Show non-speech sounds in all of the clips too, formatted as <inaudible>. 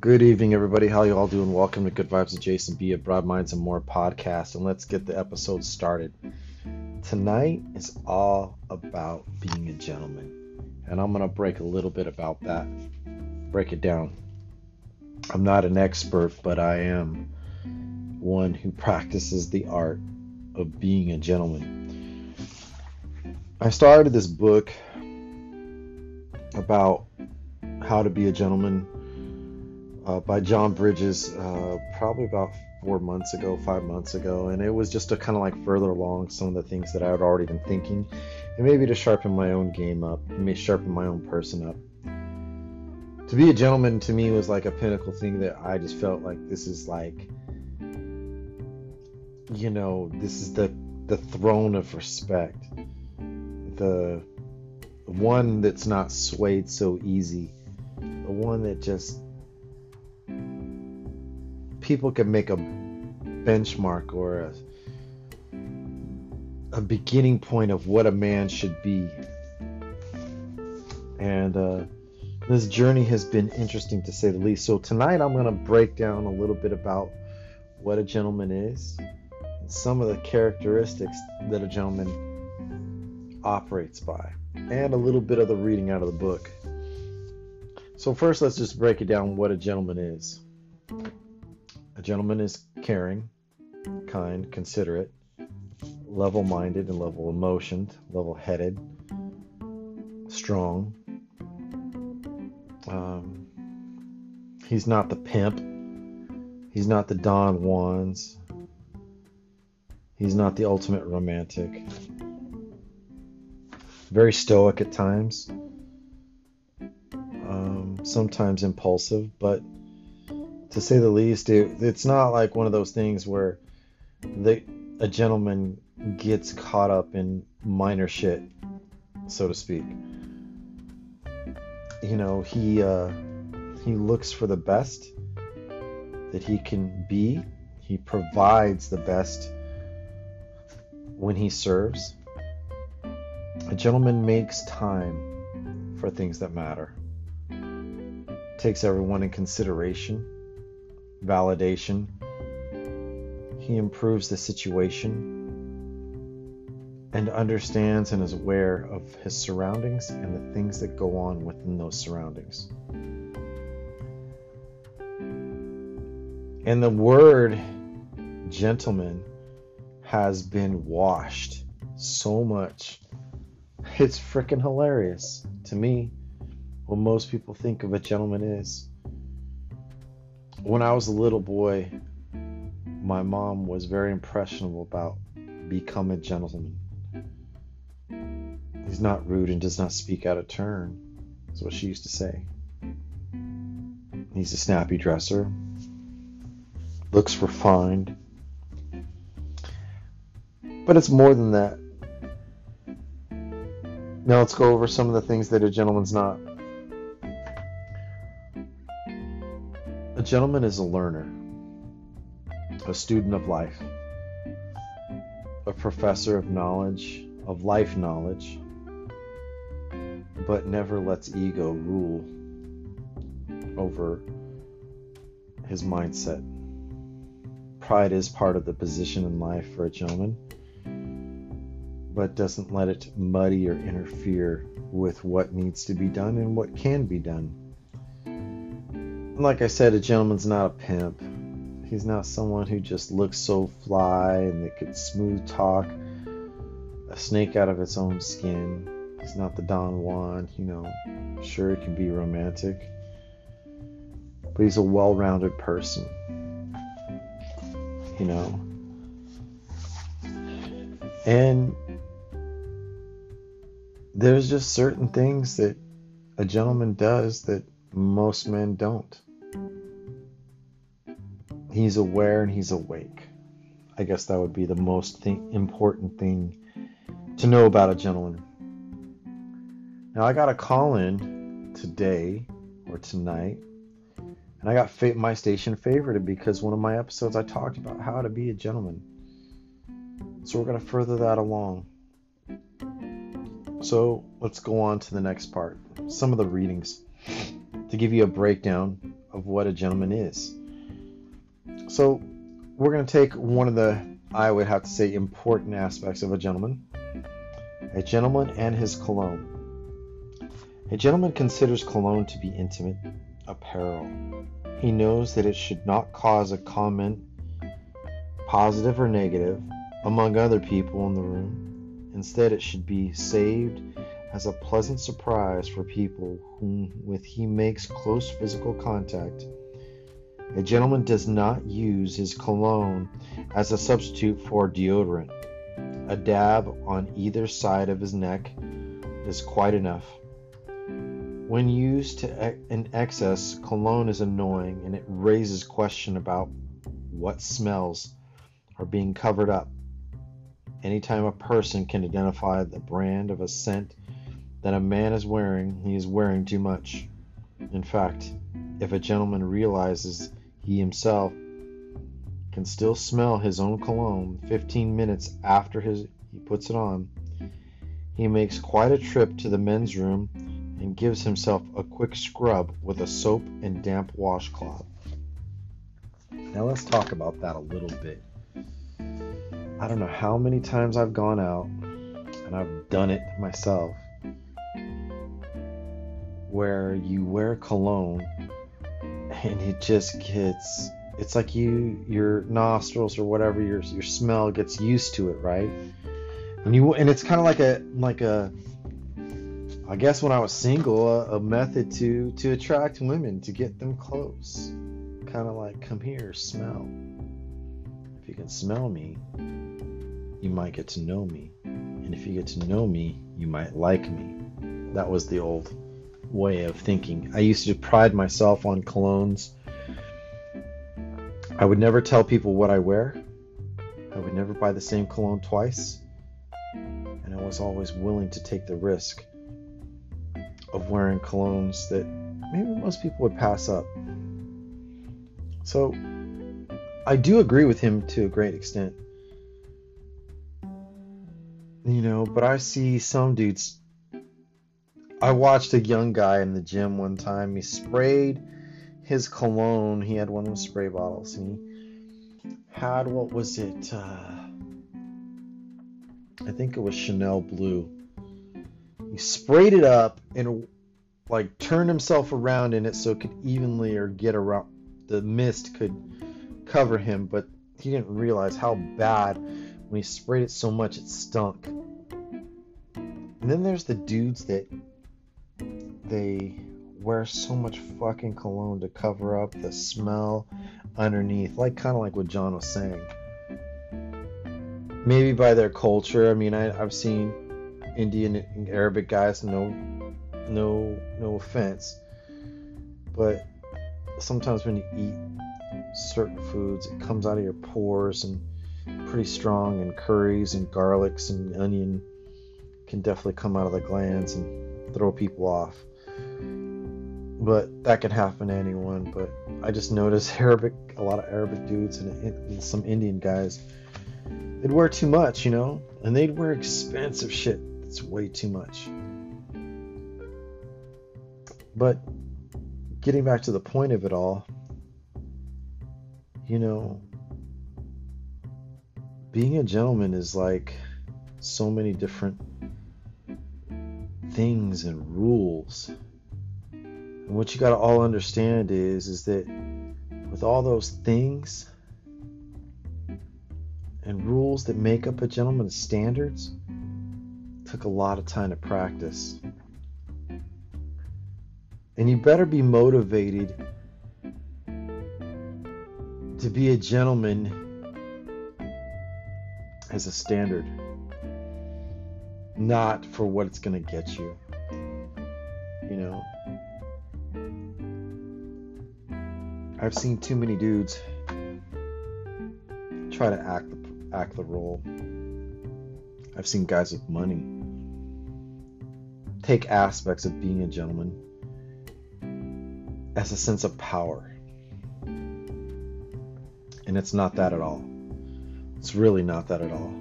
Good evening, everybody. How you all doing? Welcome to Good Vibes with Jason B of Broad Minds and More podcast, and let's get the episode started. Tonight is all about being a gentleman, and I'm gonna break a little bit about that, break it down. I'm not an expert, but I am one who practices the art of being a gentleman. I started this book about how to be a gentleman uh, by John Bridges uh, probably about four months ago, five months ago, and it was just to kind of like further along some of the things that I had already been thinking, and maybe to sharpen my own game up, maybe sharpen my own person up. To be a gentleman to me was like a pinnacle thing that I just felt like this is like, you know, this is the the throne of respect, the one that's not swayed so easy, the one that just people can make a benchmark or a, a beginning point of what a man should be. And uh, this journey has been interesting to say the least. So tonight I'm going to break down a little bit about what a gentleman is, some of the characteristics that a gentleman operates by, and a little bit of the reading out of the book. So first, let's just break it down what a gentleman is. A gentleman is caring, kind, considerate, level minded and level emotioned, level headed, strong. Um, he's not the pimp. He's not the Don Juans. He's not the ultimate romantic. Very stoic at times. Um, sometimes impulsive, but to say the least. It, it's not like one of those things where the a gentleman gets caught up in minor shit, so to speak. You know, he uh, he looks for the best that he can be. He provides the best when he serves. A gentleman makes time for things that matter. Takes everyone in consideration validation. He improves the situation and understands and is aware of his surroundings and the things that go on within those surroundings. And the word gentleman has been washed so much. It's freaking hilarious to me what most people think of a gentleman is when I was a little boy, my mom was very impressionable about become a gentleman. He's not rude and does not speak out of turn, is what she used to say. He's a snappy dresser, looks refined. But it's more than that. Now let's go over some of the things that a gentleman's not. Gentleman is a learner, a student of life, a professor of knowledge, of life knowledge, but never lets ego rule over his mindset. Pride is part of the position in life for a gentleman, but doesn't let it muddy or interfere with what needs to be done and what can be done like I said, a gentleman's not a pimp. He's not someone who just looks so fly and that could smooth talk a snake out of its own skin. He's not the Don Juan, you know. Sure, it can be romantic, but he's a well rounded person, you know. And there's just certain things that a gentleman does that most men don't. He's aware and he's awake. I guess that would be the most important thing to know about a gentleman. Now, I got a call in today or tonight, and I got my station favorited because one of my episodes I talked about how to be a gentleman. So we're going to further that along. So let's go on to the next part. Some of the readings to give you a breakdown of what a gentleman is. So, we're going to take one of the, I would have to say, important aspects of a gentleman a gentleman and his cologne. A gentleman considers cologne to be intimate apparel. He knows that it should not cause a comment, positive or negative, among other people in the room. Instead, it should be saved as a pleasant surprise for people whom with he makes close physical contact. A gentleman does not use his cologne as a substitute for deodorant. A dab on either side of his neck is quite enough. When used in excess, cologne is annoying and it raises question about what smells are being covered up. Anytime a person can identify the brand of a scent that a man is wearing, he is wearing too much. In fact, if a gentleman realizes he himself can still smell his own cologne 15 minutes after his, he puts it on, he makes quite a trip to the men's room and gives himself a quick scrub with a soap and damp washcloth. Now let's talk about that a little bit. I don't know how many times I've gone out and I've done it myself where you wear cologne and it just gets it's like you your nostrils or whatever your your smell gets used to it, right? And you and it's kind of like a like a I guess when I was single, a, a method to to attract women to get them close. Kind of like come here, smell. If you can smell me, you might get to know me. And if you get to know me, you might like me. That was the old way of thinking. I used to pride myself on colognes. I would never tell people what I wear. I would never buy the same cologne twice. And I was always willing to take the risk of wearing colognes that maybe most people would pass up. So I do agree with him to a great extent. You know, but I see some dudes I watched a young guy in the gym one time. He sprayed his cologne. He had one of those spray bottles. And he had what was it? Uh, I think it was Chanel Blue. He sprayed it up and like turned himself around in it so it could evenly or get around the mist could cover him, but he didn't realize how bad when he sprayed it so much it stunk. And then there's the dudes that they wear so much fucking cologne to cover up the smell underneath, like kind of like what John was saying. Maybe by their culture. I mean, I, have seen Indian and Arabic guys. No, no, no offense, but sometimes when you eat certain foods, it comes out of your pores and pretty strong. And curries and garlics and onion can definitely come out of the glands and throw people off but that can happen to anyone. But I just noticed <laughs> Arabic, a lot of Arabic dudes and, and some Indian guys, they'd wear too much, you know, and they'd wear expensive shit that's way too much. But getting back to the point of it all, you know, being a gentleman is like so many different things and rules and what you got to all understand is is that with all those things and rules that make up a gentleman's standards took a lot of time to practice. And you better be motivated to be a gentleman as a standard, not for what it's going to get you. You I've seen too many dudes try to act the, act the role. I've seen guys with money take aspects of being a gentleman as a sense of power. And it's not that at all. It's really not that at all.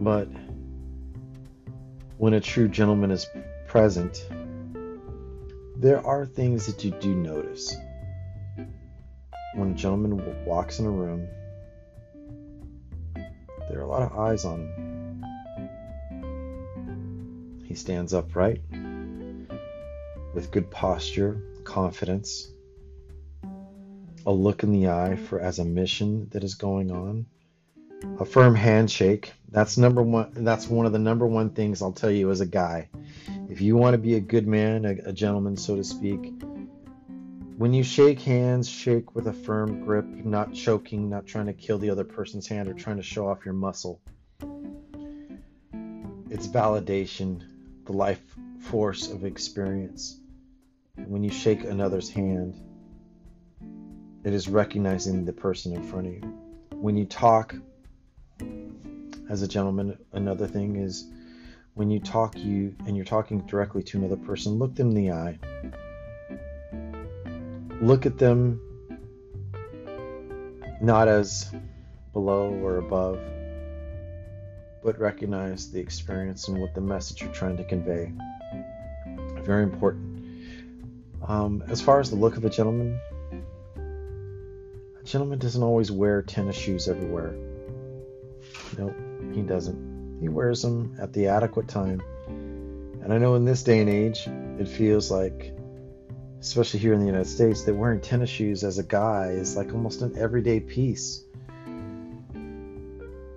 But when a true gentleman is present, there are things that you do notice. When a gentleman walks in a room, there are a lot of eyes on him. He stands upright with good posture, confidence, a look in the eye for as a mission that is going on, a firm handshake. That's number one. That's one of the number one things I'll tell you as a guy. If you want to be a good man, a, a gentleman, so to speak, when you shake hands, shake with a firm grip, not choking, not trying to kill the other person's hand or trying to show off your muscle. It's validation, the life force of experience. When you shake another's hand, it is recognizing the person in front of you. When you talk as a gentleman, another thing is when you talk you and you're talking directly to another person, look them in the eye. Look at them not as below or above, but recognize the experience and what the message you're trying to convey. Very important. Um, as far as the look of a gentleman, a gentleman doesn't always wear tennis shoes everywhere. Nope, he doesn't. He wears them at the adequate time. And I know in this day and age, it feels like, especially here in the United States, that wearing tennis shoes as a guy is like almost an everyday piece.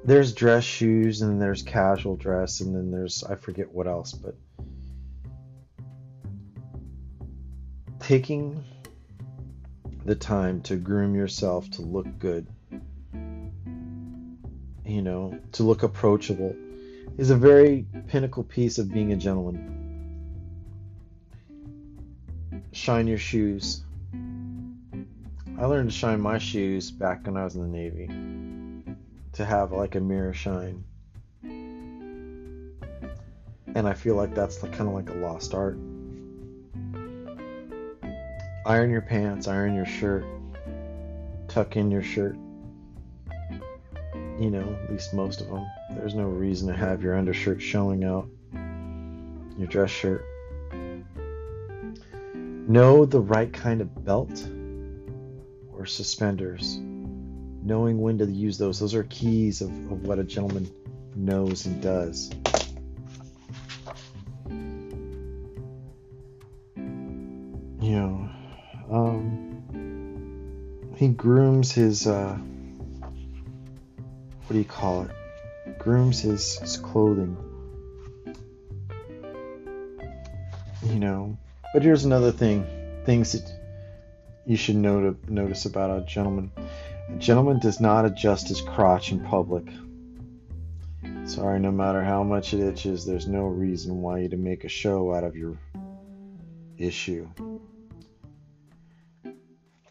There's dress shoes, and there's casual dress, and then there's, I forget what else, but taking the time to groom yourself to look good, you know, to look approachable, is a very pinnacle piece of being a gentleman. Shine your shoes. I learned to shine my shoes back when I was in the Navy to have like a mirror shine. And I feel like that's kind of like a lost art iron your pants, iron your shirt, tuck in your shirt. You know, at least most of them. There's no reason to have your undershirt showing out, your dress shirt. Know the right kind of belt or suspenders. Knowing when to use those. Those are keys of, of what a gentleman knows and does. You know, um, he grooms his uh, what do you call it? Grooms his, clothing. You know, but here's another thing: things that you should note, notice about a gentleman. A gentleman does not adjust his crotch in public. Sorry, no matter how much it itches, there's no reason why you to make a show out of your issue.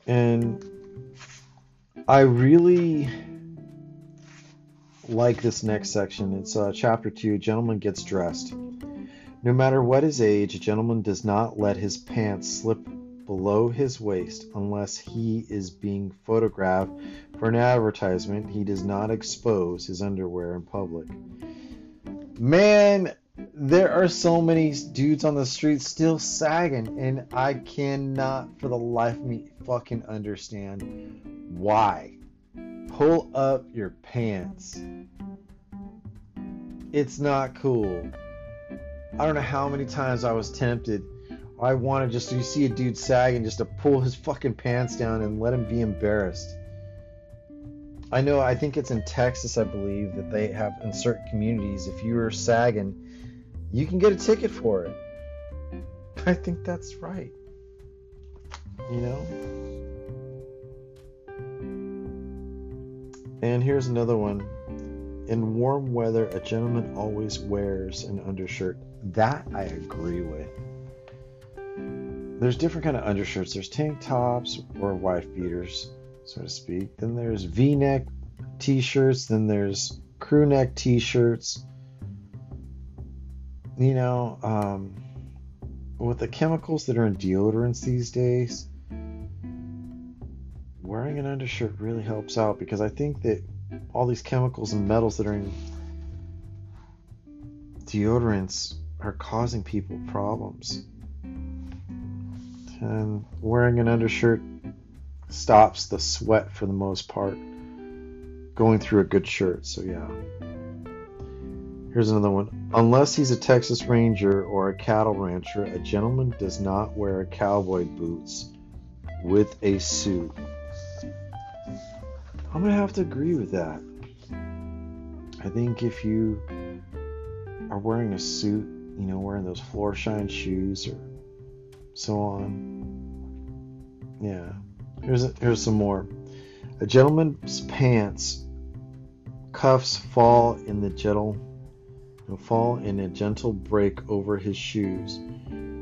And I really like this next section. It's uh, chapter 2 Gentleman Gets Dressed. No matter what his age, a gentleman does not let his pants slip below his waist unless he is being photographed for an advertisement. He does not expose his underwear in public. Man, there are so many dudes on the street still sagging, and I cannot for the life of me fucking understand why. Pull up your pants. It's not cool. I don't know how many times I was tempted. I wanted just you see a dude sagging just to pull his fucking pants down and let him be embarrassed. I know I think it's in Texas I believe that they have in certain communities if you are sagging you can get a ticket for it. <laughs> I think that's right. You know? And here's another one. In warm weather, a gentleman always wears an undershirt. That I agree with. There's different kind of undershirts. There's tank tops or wife beaters, so to speak. Then there's V-neck t-shirts. Then there's crew neck t-shirts you know, um, with the chemicals that are in deodorants these days, wearing an undershirt really helps out because I think that all these chemicals and metals that are in deodorants are causing people problems. And wearing an undershirt stops the sweat for the most part going through a good shirt. So, yeah. Here's another one. Unless he's a Texas Ranger or a cattle rancher, a gentleman does not wear cowboy boots with a suit. I'm going to have to agree with that. I think if you are wearing a suit, you know, wearing those floor shine shoes or so on. Yeah. Here's a, here's some more. A gentleman's pants cuffs fall in the gentle fall in a gentle break over his shoes.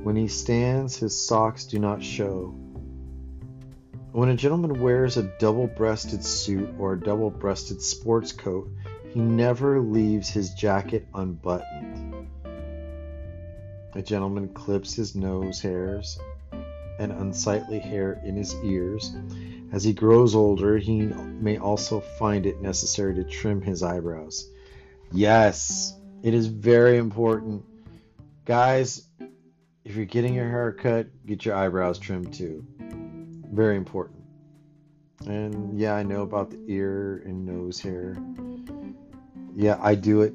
When he stands, his socks do not show. When a gentleman wears a double breasted suit or a double breasted sports coat, he never leaves his jacket unbuttoned. A gentleman clips his nose hairs and unsightly hair in his ears. As he grows older, he may also find it necessary to trim his eyebrows. Yes, it is very important. Guys, if you're getting your hair cut, get your eyebrows trimmed too. Very important. And yeah, I know about the ear and nose hair. Yeah, I do it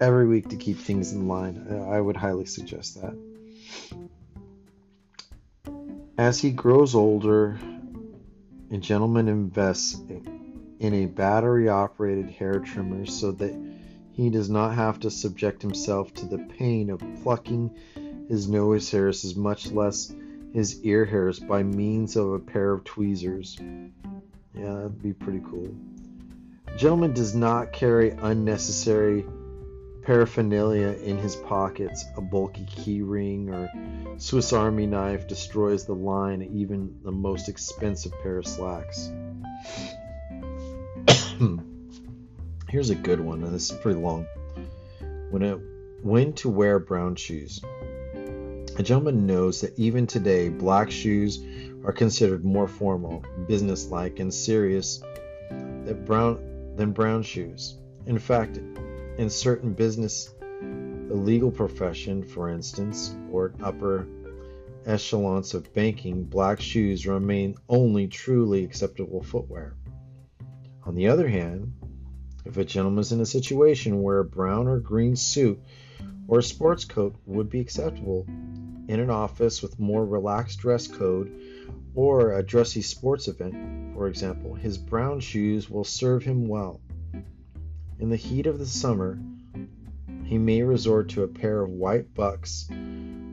every week to keep things in line. I would highly suggest that. As he grows older, a gentleman invests in a battery operated hair trimmer so that he does not have to subject himself to the pain of plucking his nose hairs, as much less his ear hairs, by means of a pair of tweezers. Yeah, that'd be pretty cool. Gentleman does not carry unnecessary paraphernalia in his pockets. A bulky key ring or Swiss Army knife destroys the line, even the most expensive pair of slacks. <coughs> Here's a good one, and this is pretty long. When it when to wear brown shoes. A gentleman knows that even today black shoes are considered more formal, businesslike, and serious than brown than brown shoes. In fact, in certain business, the legal profession, for instance, or upper echelons of banking, black shoes remain only truly acceptable footwear. On the other hand, if a gentleman is in a situation where a brown or green suit or a sports coat would be acceptable in an office with more relaxed dress code or a dressy sports event, for example, his brown shoes will serve him well. In the heat of the summer, he may resort to a pair of white bucks,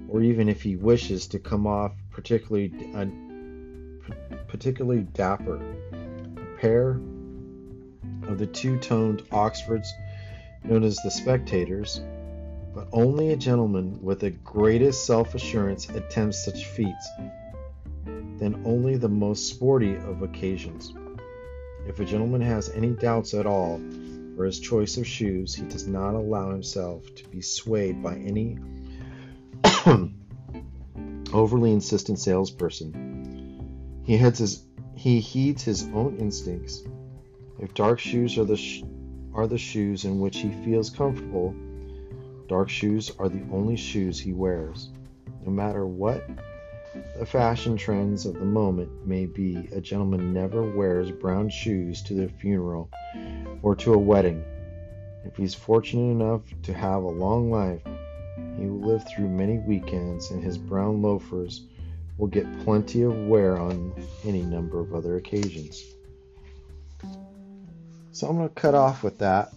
or even if he wishes to come off particularly uh, particularly dapper, a pair of the two-toned Oxfords known as the Spectators. But only a gentleman with the greatest self-assurance attempts such feats. Then only the most sporty of occasions. If a gentleman has any doubts at all for his choice of shoes, he does not allow himself to be swayed by any <clears throat> overly insistent salesperson. He his he heeds his own instincts. If dark shoes are the sh- are the shoes in which he feels comfortable, dark shoes are the only shoes he wears. No matter what the fashion trends of the moment may be, a gentleman never wears brown shoes to the funeral or to a wedding. If he's fortunate enough to have a long life, he will live through many weekends, and his brown loafers will get plenty of wear on any number of other occasions. So I'm going to cut off with that.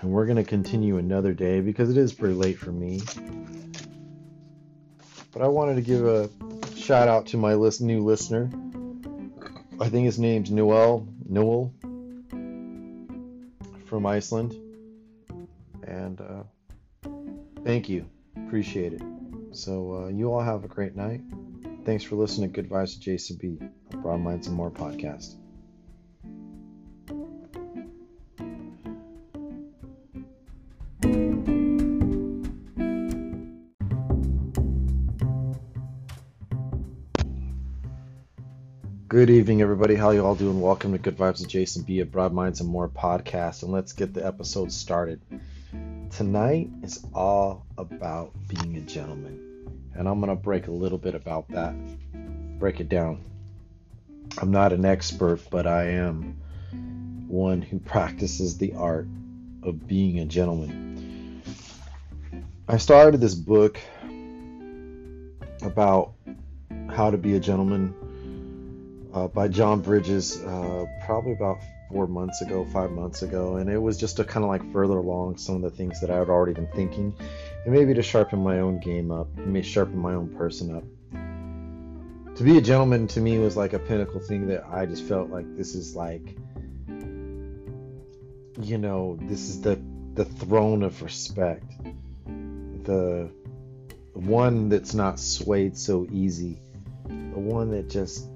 And we're going to continue another day because it is pretty late for me. But I wanted to give a shout out to my list, new listener. I think his name's Noel. Noel from Iceland. And uh, thank you. Appreciate it. So, uh, you all have a great night. Thanks for listening to Good Vibes with Jason B. Broad Minds and More podcast. Good evening, everybody. How you all doing? Welcome to Good Vibes with Jason B. of Broad Minds and More podcast, and let's get the episode started. Tonight is all about being a gentleman. And I'm to break a little bit about that, break it down. I'm not an expert, but I am one who practices the art of being a gentleman. I started this book about how to be a gentleman uh, by John Bridges uh, probably about four months ago, five months ago, and it was just to kind of like further along some of the things that I had already been thinking, and maybe to sharpen my own game up, maybe sharpen my own person up. To be a gentleman to me was like a pinnacle thing that I just felt like this is like, you know, this is the the throne of respect, the one that's not swayed so easy, the one that just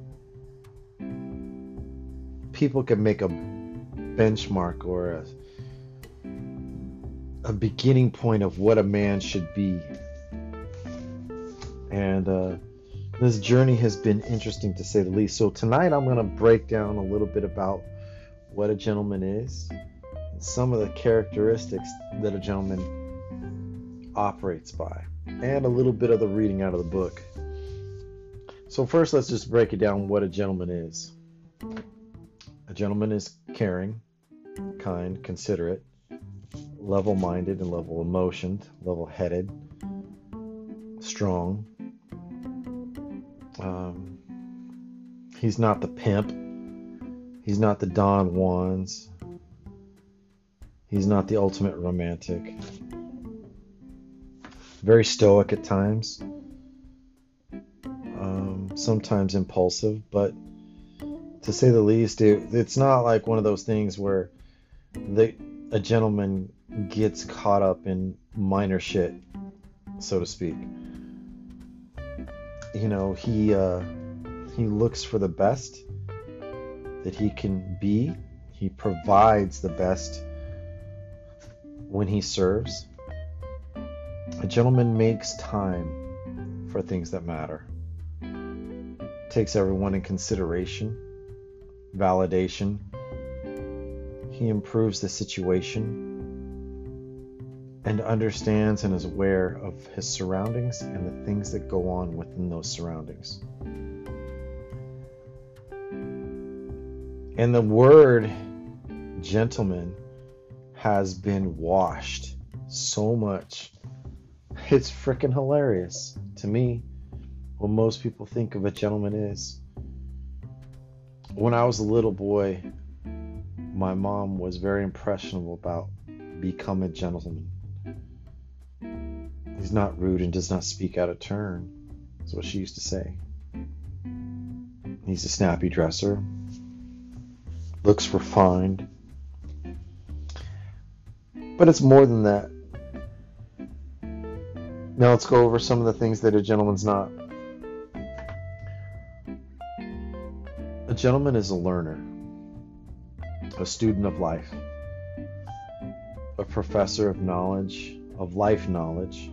people can make a benchmark or a, a beginning point of what a man should be. And uh, this journey has been interesting to say the least. So tonight I'm going to break down a little bit about what a gentleman is, and some of the characteristics that a gentleman operates by, and a little bit of the reading out of the book. So first, let's just break it down what a gentleman is. A gentleman is caring, kind, considerate, level minded and level emotioned, level headed, strong. Um, he's not the pimp. He's not the Don Juans. He's not the ultimate romantic. Very stoic at times. Um, sometimes impulsive, but to say the least. It, it's not like one of those things where the a gentleman gets caught up in minor shit, so to speak. You know, he uh, he looks for the best that he can be. He provides the best when he serves. A gentleman makes time for things that matter. Takes everyone in consideration validation. He improves the situation and understands and is aware of his surroundings and the things that go on within those surroundings. And the word gentleman has been washed so much. It's freaking hilarious to me what most people think of a gentleman is when I was a little boy, my mom was very impressionable about become a gentleman. He's not rude and does not speak out of turn, is what she used to say. He's a snappy dresser, looks refined. But it's more than that. Now let's go over some of the things that a gentleman's not. Gentleman is a learner, a student of life, a professor of knowledge, of life knowledge,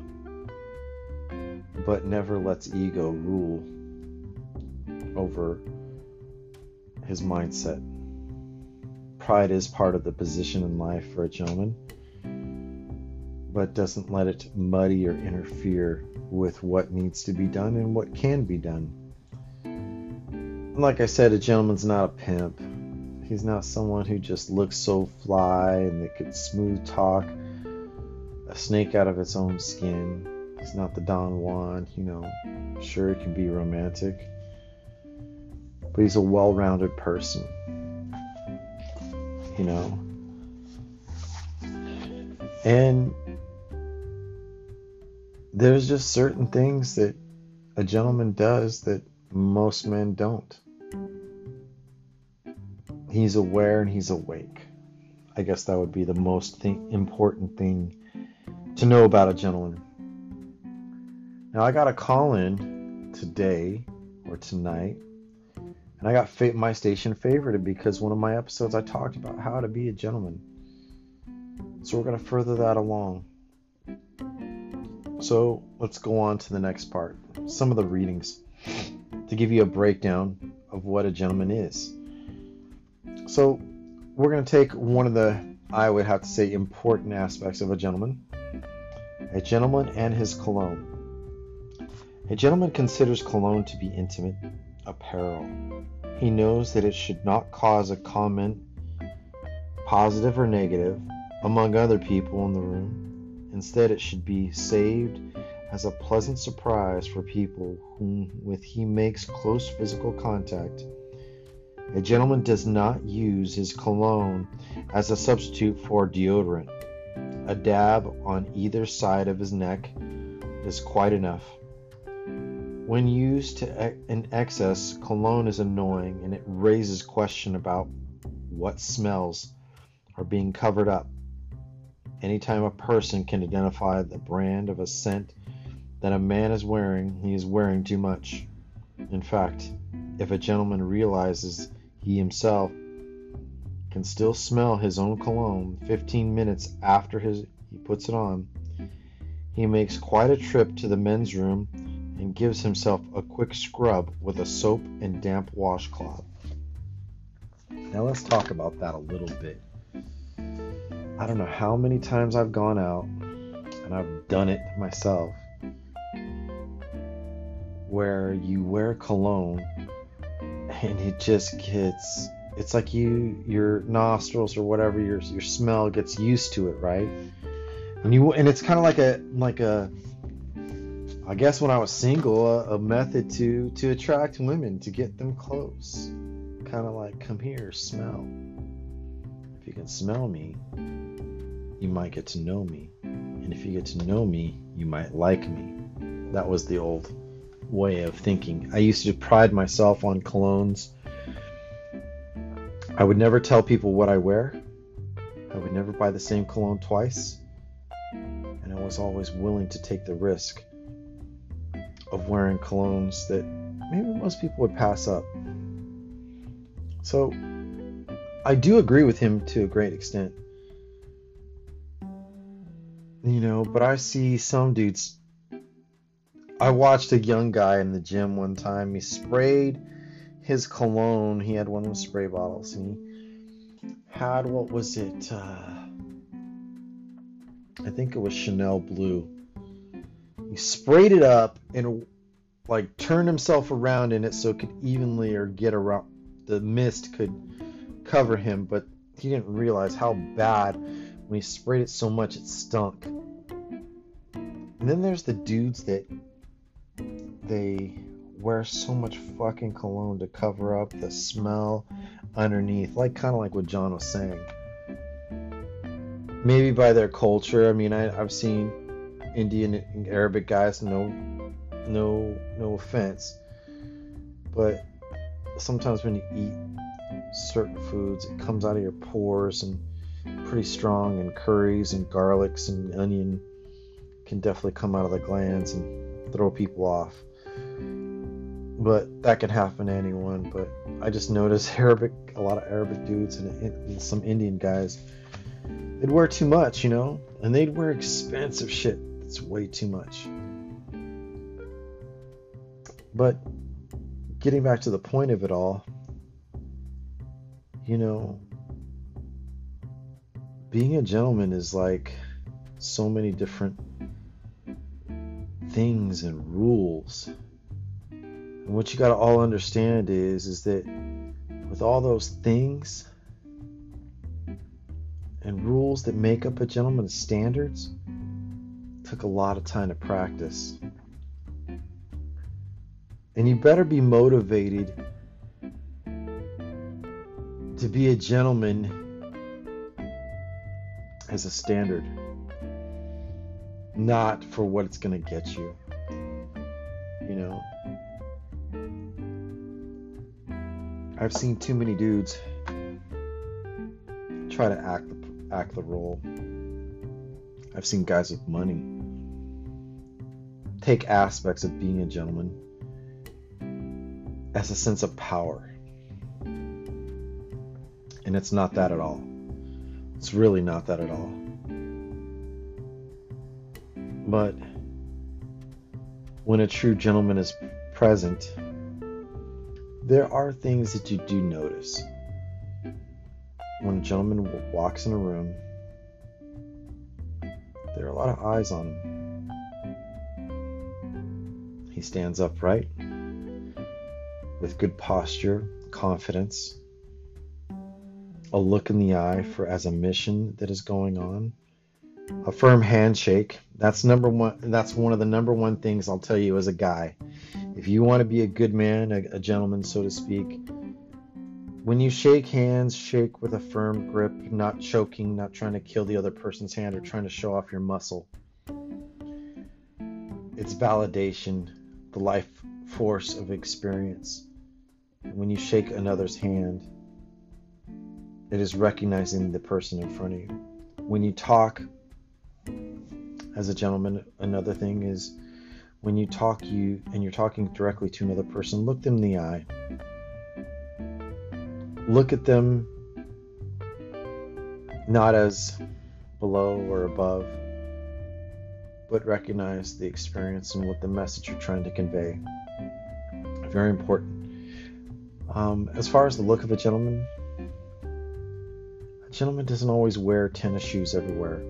but never lets ego rule over his mindset. Pride is part of the position in life for a gentleman, but doesn't let it muddy or interfere with what needs to be done and what can be done like I said, a gentleman's not a pimp. He's not someone who just looks so fly and that could smooth talk a snake out of its own skin. He's not the Don Juan, you know. Sure, it can be romantic, but he's a well rounded person, you know. And there's just certain things that a gentleman does that most men don't. He's aware and he's awake. I guess that would be the most important thing to know about a gentleman. Now, I got a call in today or tonight, and I got fa- my station favorited because one of my episodes I talked about how to be a gentleman. So, we're going to further that along. So, let's go on to the next part some of the readings to give you a breakdown of what a gentleman is. So, we're going to take one of the, I would have to say, important aspects of a gentleman a gentleman and his cologne. A gentleman considers cologne to be intimate apparel. He knows that it should not cause a comment, positive or negative, among other people in the room. Instead, it should be saved as a pleasant surprise for people whom with he makes close physical contact. A gentleman does not use his cologne as a substitute for deodorant. A dab on either side of his neck is quite enough. When used in excess, cologne is annoying and it raises question about what smells are being covered up. Anytime a person can identify the brand of a scent that a man is wearing, he is wearing too much. In fact, if a gentleman realizes he himself can still smell his own cologne 15 minutes after his, he puts it on, he makes quite a trip to the men's room and gives himself a quick scrub with a soap and damp washcloth. Now let's talk about that a little bit. I don't know how many times I've gone out and I've done it myself where you wear cologne and it just gets it's like you your nostrils or whatever your your smell gets used to it, right? And you and it's kind of like a like a I guess when I was single, a, a method to to attract women to get them close, kind of like come here, smell. If you can smell me, you might get to know me, and if you get to know me, you might like me. That was the old way of thinking. I used to pride myself on colognes. I would never tell people what I wear. I would never buy the same cologne twice. And I was always willing to take the risk of wearing colognes that maybe most people would pass up. So I do agree with him to a great extent. You know, but I see some dudes. I watched a young guy in the gym one time. He sprayed his cologne. He had one of the spray bottles, and he had what was it? Uh, I think it was Chanel Blue he sprayed it up and like turned himself around in it so it could evenly or get around the mist could cover him, but he didn't realize how bad when he sprayed it so much it stunk. And then there's the dudes that they wear so much fucking cologne to cover up the smell underneath, like kind of like what John was saying. Maybe by their culture. I mean, I, I've seen Indian and Arabic guys, no, no, no offense, but sometimes when you eat certain foods, it comes out of your pores and pretty strong, and curries and garlics and onion can definitely come out of the glands and throw people off. But that can happen to anyone. But I just noticed <laughs> Arabic, a lot of Arabic dudes and, and some Indian guys, they'd wear too much, you know, and they'd wear expensive shit it's way too much. But getting back to the point of it all, you know, being a gentleman is like so many different things and rules. And what you got to all understand is is that with all those things and rules that make up a gentleman's standards, took a lot of time to practice. And you better be motivated to be a gentleman as a standard, not for what it's going to get you. You I've seen too many dudes try to act the, act the role. I've seen guys with money take aspects of being a gentleman as a sense of power. And it's not that at all. It's really not that at all. But when a true gentleman is present, there are things that you do notice. When a gentleman walks in a room, there are a lot of eyes on him. He stands upright with good posture, confidence, a look in the eye for as a mission that is going on, a firm handshake. That's number one. That's one of the number one things I'll tell you as a guy. If you want to be a good man, a, a gentleman, so to speak, when you shake hands, shake with a firm grip, not choking, not trying to kill the other person's hand or trying to show off your muscle. It's validation, the life force of experience. When you shake another's hand, it is recognizing the person in front of you. When you talk, as a gentleman, another thing is when you talk you and you're talking directly to another person, look them in the eye. Look at them not as below or above, but recognize the experience and what the message you're trying to convey. Very important. Um, as far as the look of a gentleman, a gentleman doesn't always wear tennis shoes everywhere.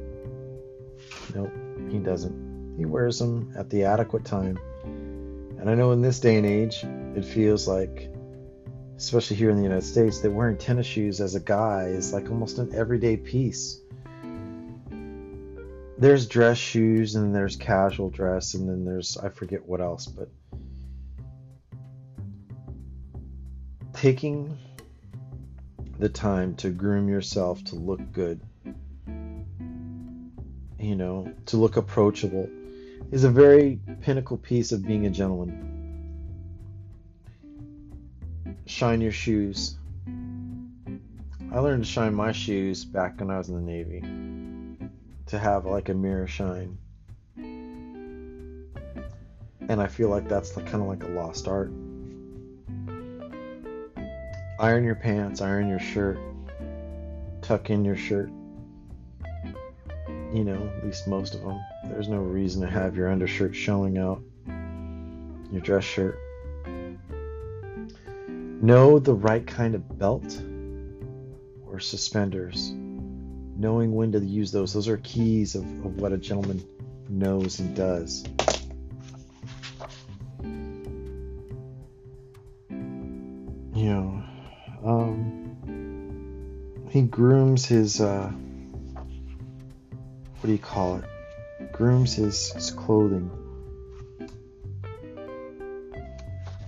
Nope, he doesn't. He wears them at the adequate time. And I know in this day and age, it feels like, especially here in the United States, that wearing tennis shoes as a guy is like almost an everyday piece there's dress shoes and there's casual dress and then there's I forget what else, but taking the time to groom yourself to look good, you know, to look approachable is a very pinnacle piece of being a gentleman. Shine your shoes. I learned to shine my shoes back when I was in the Navy to have like a mirror shine. And I feel like that's kind of like a lost art. Iron your pants, iron your shirt, tuck in your shirt. You know, at least most of them. There's no reason to have your undershirt showing out, your dress shirt. Know the right kind of belt or suspenders knowing when to use those. Those are keys of, of what a gentleman knows and does. You know, um, he grooms his, uh, do you call it? Grooms his, his clothing.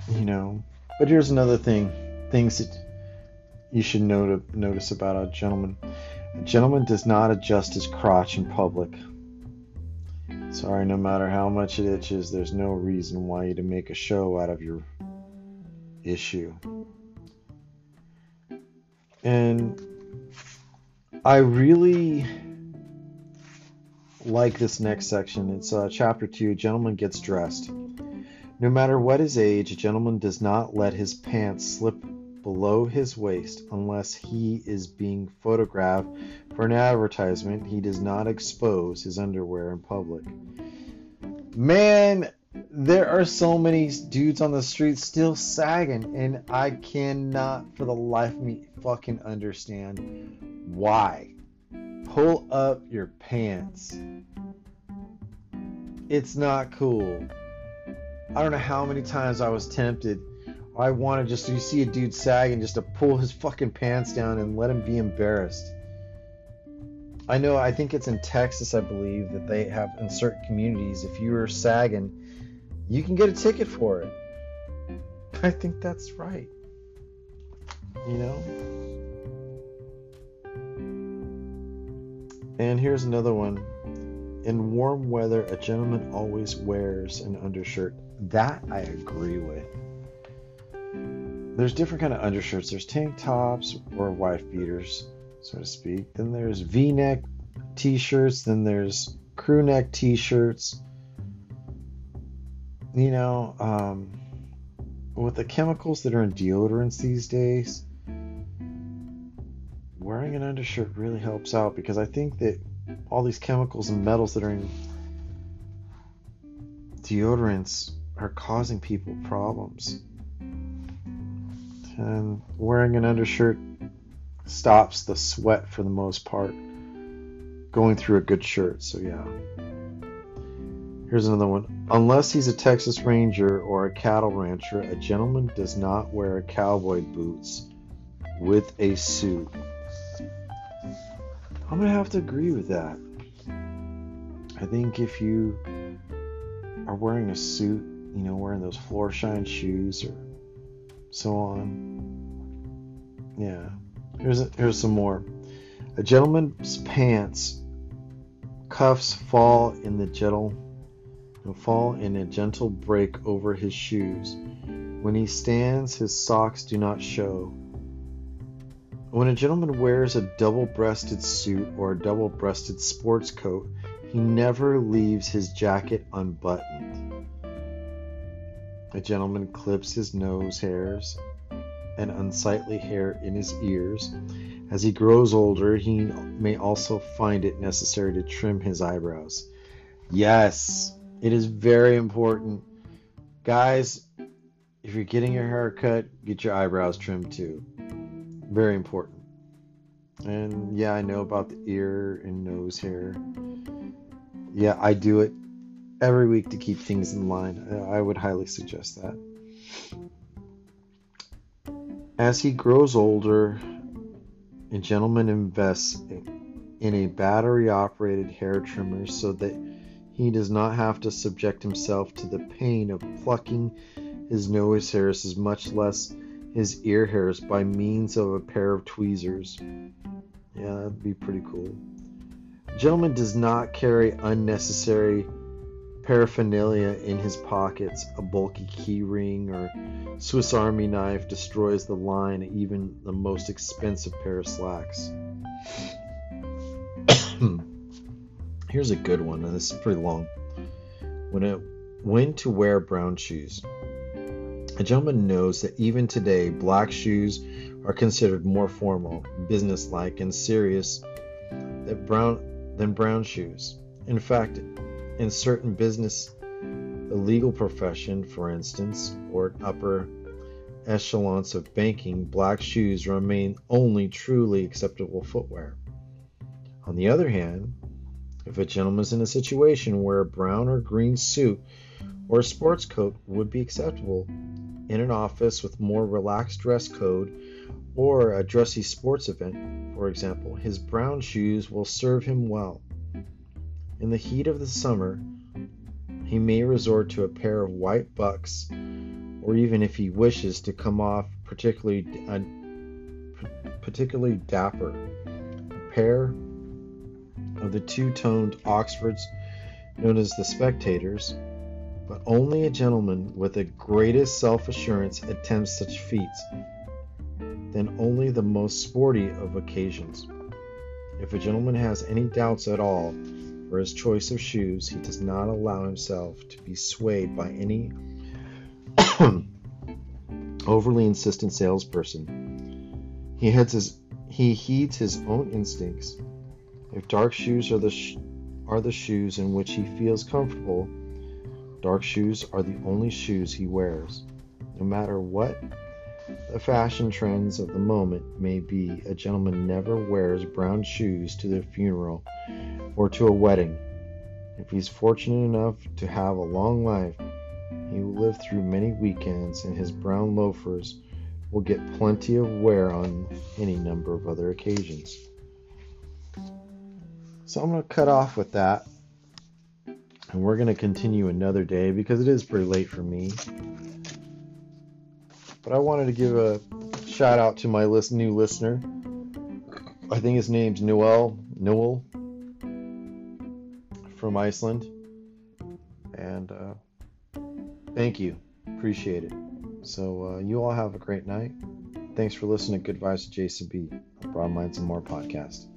You know, but here's another thing things that you should know to notice about a gentleman a gentleman does not adjust his crotch in public. Sorry, no matter how much it itches, there's no reason why you to make a show out of your issue. And I really like this next section. It's uh, chapter 2 Gentleman Gets Dressed. No matter what his age, a gentleman does not let his pants slip below his waist unless he is being photographed for an advertisement. He does not expose his underwear in public. Man, there are so many dudes on the street still sagging, and I cannot for the life of me fucking understand why. Pull up your pants. It's not cool. I don't know how many times I was tempted I want to just you see a dude sagging just to pull his fucking pants down and let him be embarrassed. I know I think it's in Texas I believe that they have in certain communities if you are sagging you can get a ticket for it. <laughs> I think that's right. You know? And here's another one. In warm weather, a gentleman always wears an undershirt. That I agree with there's different kind of undershirts. There's tank tops or wife beaters, so to speak. Then there's V-neck t-shirts. Then there's crew neck t-shirts. You know, um, with the chemicals that are in deodorants these days, wearing an undershirt really helps out because I think that all these chemicals and metals that are in deodorants are causing people problems and wearing an undershirt stops the sweat for the most part going through a good shirt. So yeah. Here's another one. Unless he's a Texas Ranger or a cattle rancher, a gentleman does not wear cowboy boots with a suit. I'm going to have to agree with that. I think if you are wearing a suit, you know, wearing those floor shine shoes or so on, yeah. Here's a, here's some more. A gentleman's pants cuffs fall in the gentle fall in a gentle break over his shoes. When he stands, his socks do not show. When a gentleman wears a double breasted suit or a double breasted sports coat, he never leaves his jacket unbuttoned. A gentleman clips his nose hairs and unsightly hair in his ears. As he grows older, he may also find it necessary to trim his eyebrows. Yes, it is very important. Guys, if you're getting your hair cut, get your eyebrows trimmed too. Very important. And yeah, I know about the ear and nose hair. Yeah, I do it every week to keep things in line. I would highly suggest that. As he grows older, a gentleman invests in a battery operated hair trimmer so that he does not have to subject himself to the pain of plucking his nose hairs as much less his ear hairs by means of a pair of tweezers. Yeah, that'd be pretty cool. Gentleman does not carry unnecessary paraphernalia in his pockets. A bulky key ring or Swiss Army knife destroys the line, even the most expensive pair of slacks. <coughs> Here's a good one, and this is pretty long. When it when to wear brown shoes. A gentleman knows that even today, black shoes are considered more formal, businesslike, and serious than brown, than brown shoes. In fact, in certain business, the legal profession, for instance, or upper echelons of banking, black shoes remain only truly acceptable footwear. On the other hand, if a gentleman is in a situation where a brown or green suit or a sports coat would be acceptable in an office with more relaxed dress code or a dressy sports event, for example, his brown shoes will serve him well. In the heat of the summer, he may resort to a pair of white bucks, or even if he wishes to come off particularly uh, particularly dapper, a pair of the two toned Oxfords known as the Spectators, but only a gentleman with the greatest self assurance attempts such feats, then only the most sporty of occasions. If a gentleman has any doubts at all for his choice of shoes, he does not allow himself to be swayed by any <clears throat> overly insistent salesperson. He his he heeds his own instincts if dark shoes are the sh- are the shoes in which he feels comfortable, dark shoes are the only shoes he wears. No matter what the fashion trends of the moment may be, a gentleman never wears brown shoes to the funeral or to a wedding. If he's fortunate enough to have a long life, he will live through many weekends, and his brown loafers will get plenty of wear on any number of other occasions. So I'm going to cut off with that. And we're going to continue another day because it is pretty late for me. But I wanted to give a shout out to my list, new listener. I think his name's Noel Noel from Iceland. And uh, thank you. Appreciate it. So uh, you all have a great night. Thanks for listening to Good Vibes with Jason B. Broad Minds and More podcast.